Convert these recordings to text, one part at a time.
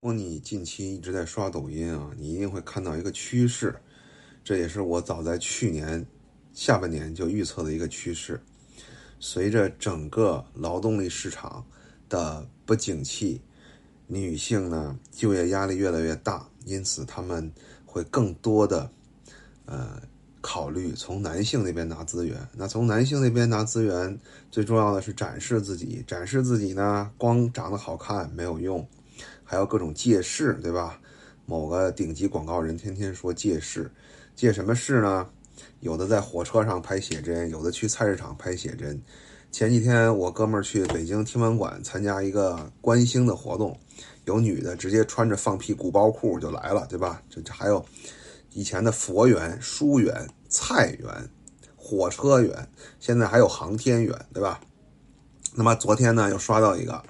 如果你近期一直在刷抖音啊，你一定会看到一个趋势，这也是我早在去年下半年就预测的一个趋势。随着整个劳动力市场的不景气，女性呢就业压力越来越大，因此他们会更多的呃考虑从男性那边拿资源。那从男性那边拿资源，最重要的是展示自己，展示自己呢，光长得好看没有用。还有各种借势，对吧？某个顶级广告人天天说借势，借什么势呢？有的在火车上拍写真，有的去菜市场拍写真。前几天我哥们儿去北京天文馆参加一个观星的活动，有女的直接穿着放屁鼓包裤就来了，对吧？这这还有以前的佛缘、书缘、菜缘、火车缘，现在还有航天缘，对吧？那么昨天呢，又刷到一个。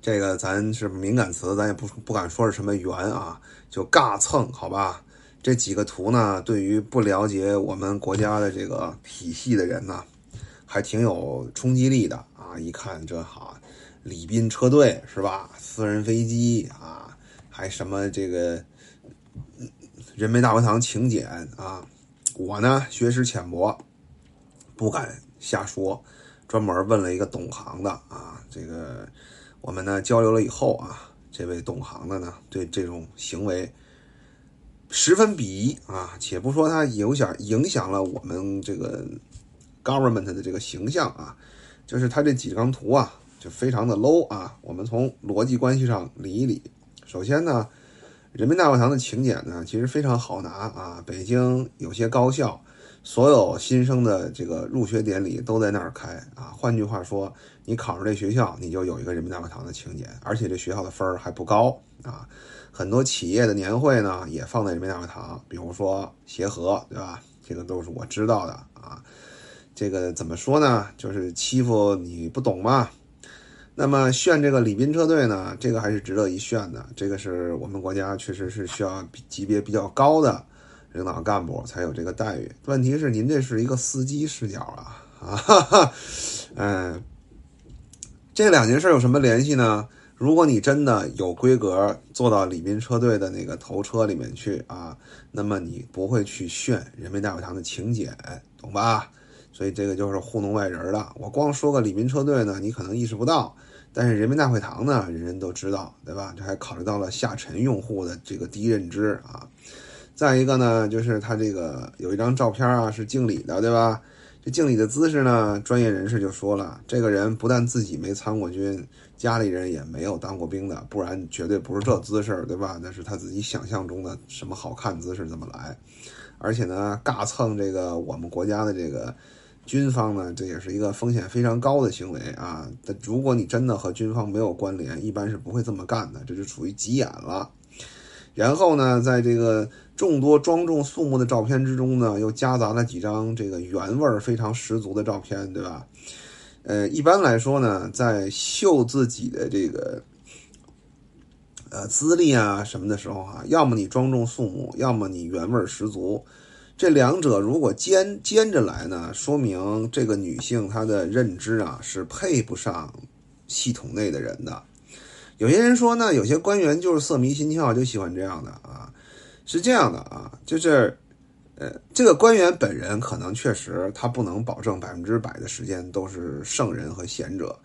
这个咱是敏感词，咱也不不敢说是什么缘啊，就尬蹭，好吧？这几个图呢，对于不了解我们国家的这个体系的人呢，还挺有冲击力的啊！一看这好，礼宾车队是吧？私人飞机啊，还什么这个人民大会堂请柬啊？我呢学识浅薄，不敢瞎说，专门问了一个懂行的啊，这个。我们呢交流了以后啊，这位懂行的呢对这种行为十分鄙夷啊，且不说他影响影响了我们这个 government 的这个形象啊，就是他这几张图啊就非常的 low 啊。我们从逻辑关系上理一理，首先呢，人民大会堂的请柬呢其实非常好拿啊，北京有些高校。所有新生的这个入学典礼都在那儿开啊，换句话说，你考上这学校，你就有一个人民大会堂的请柬，而且这学校的分儿还不高啊。很多企业的年会呢也放在人民大会堂，比如说协和，对吧？这个都是我知道的啊。这个怎么说呢？就是欺负你不懂嘛。那么炫这个礼宾车队呢，这个还是值得一炫的。这个是我们国家确实是需要级别比较高的。领导干部才有这个待遇。问题是您这是一个司机视角啊啊！嗯，这两件事有什么联系呢？如果你真的有规格坐到礼宾车队的那个头车里面去啊，那么你不会去炫人民大会堂的请柬，懂吧？所以这个就是糊弄外人的。我光说个礼宾车队呢，你可能意识不到；但是人民大会堂呢，人人都知道，对吧？这还考虑到了下沉用户的这个低认知啊。再一个呢，就是他这个有一张照片啊，是敬礼的，对吧？这敬礼的姿势呢，专业人士就说了，这个人不但自己没参过军，家里人也没有当过兵的，不然绝对不是这姿势，对吧？那是他自己想象中的什么好看姿势怎么来？而且呢，尬蹭这个我们国家的这个军方呢，这也是一个风险非常高的行为啊。但如果你真的和军方没有关联，一般是不会这么干的，这就属于急眼了。然后呢，在这个众多庄重肃穆的照片之中呢，又夹杂了几张这个原味儿非常十足的照片，对吧？呃，一般来说呢，在秀自己的这个呃资历啊什么的时候哈，要么你庄重肃穆，要么你原味儿十足。这两者如果兼兼着来呢，说明这个女性她的认知啊是配不上系统内的人的。有些人说呢，有些官员就是色迷心窍，就喜欢这样的啊，是这样的啊，就是，呃，这个官员本人可能确实他不能保证百分之百的时间都是圣人和贤者，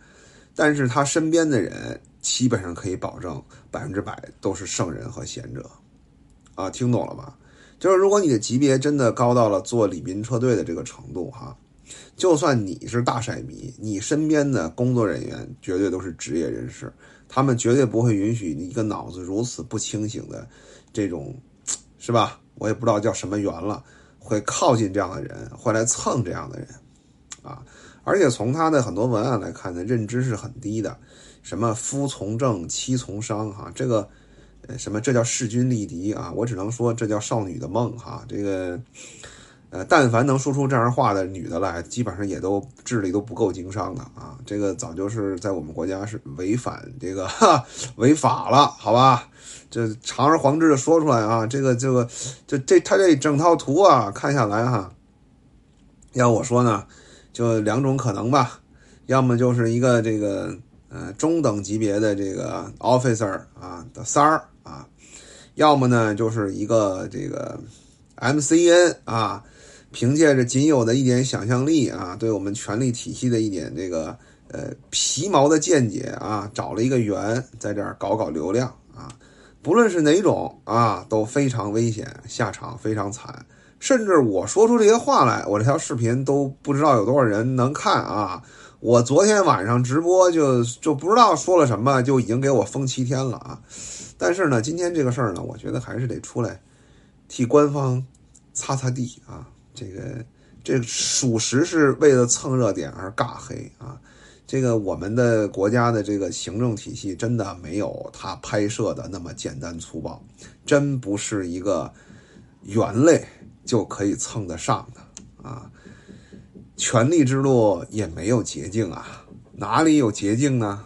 但是他身边的人基本上可以保证百分之百都是圣人和贤者，啊，听懂了吗？就是如果你的级别真的高到了做礼宾车队的这个程度哈，就算你是大色迷，你身边的工作人员绝对都是职业人士。他们绝对不会允许你一个脑子如此不清醒的这种，是吧？我也不知道叫什么缘了，会靠近这样的人，会来蹭这样的人，啊！而且从他的很多文案来看呢，认知是很低的，什么夫从政，妻从商，哈，这个，呃，什么这叫势均力敌啊？我只能说这叫少女的梦，哈，这个。呃，但凡能说出这样话的女的来，基本上也都智力都不够经商的啊！这个早就是在我们国家是违反这个哈 违法了，好吧？这堂而皇之的说出来啊！这个这个，就这他这整套图啊，看下来哈，要我说呢，就两种可能吧，要么就是一个这个呃中等级别的这个 officer 啊的三儿啊，要么呢就是一个这个 MCN 啊，凭借着仅有的一点想象力啊，对我们权力体系的一点这个呃皮毛的见解啊，找了一个圆在这儿搞搞流量啊。不论是哪种啊，都非常危险，下场非常惨。甚至我说出这些话来，我这条视频都不知道有多少人能看啊。我昨天晚上直播就就不知道说了什么，就已经给我封七天了啊！但是呢，今天这个事儿呢，我觉得还是得出来替官方擦擦地啊！这个这属实是为了蹭热点而尬黑啊！这个我们的国家的这个行政体系真的没有他拍摄的那么简单粗暴，真不是一个猿类就可以蹭得上的啊！权力之路也没有捷径啊，哪里有捷径呢？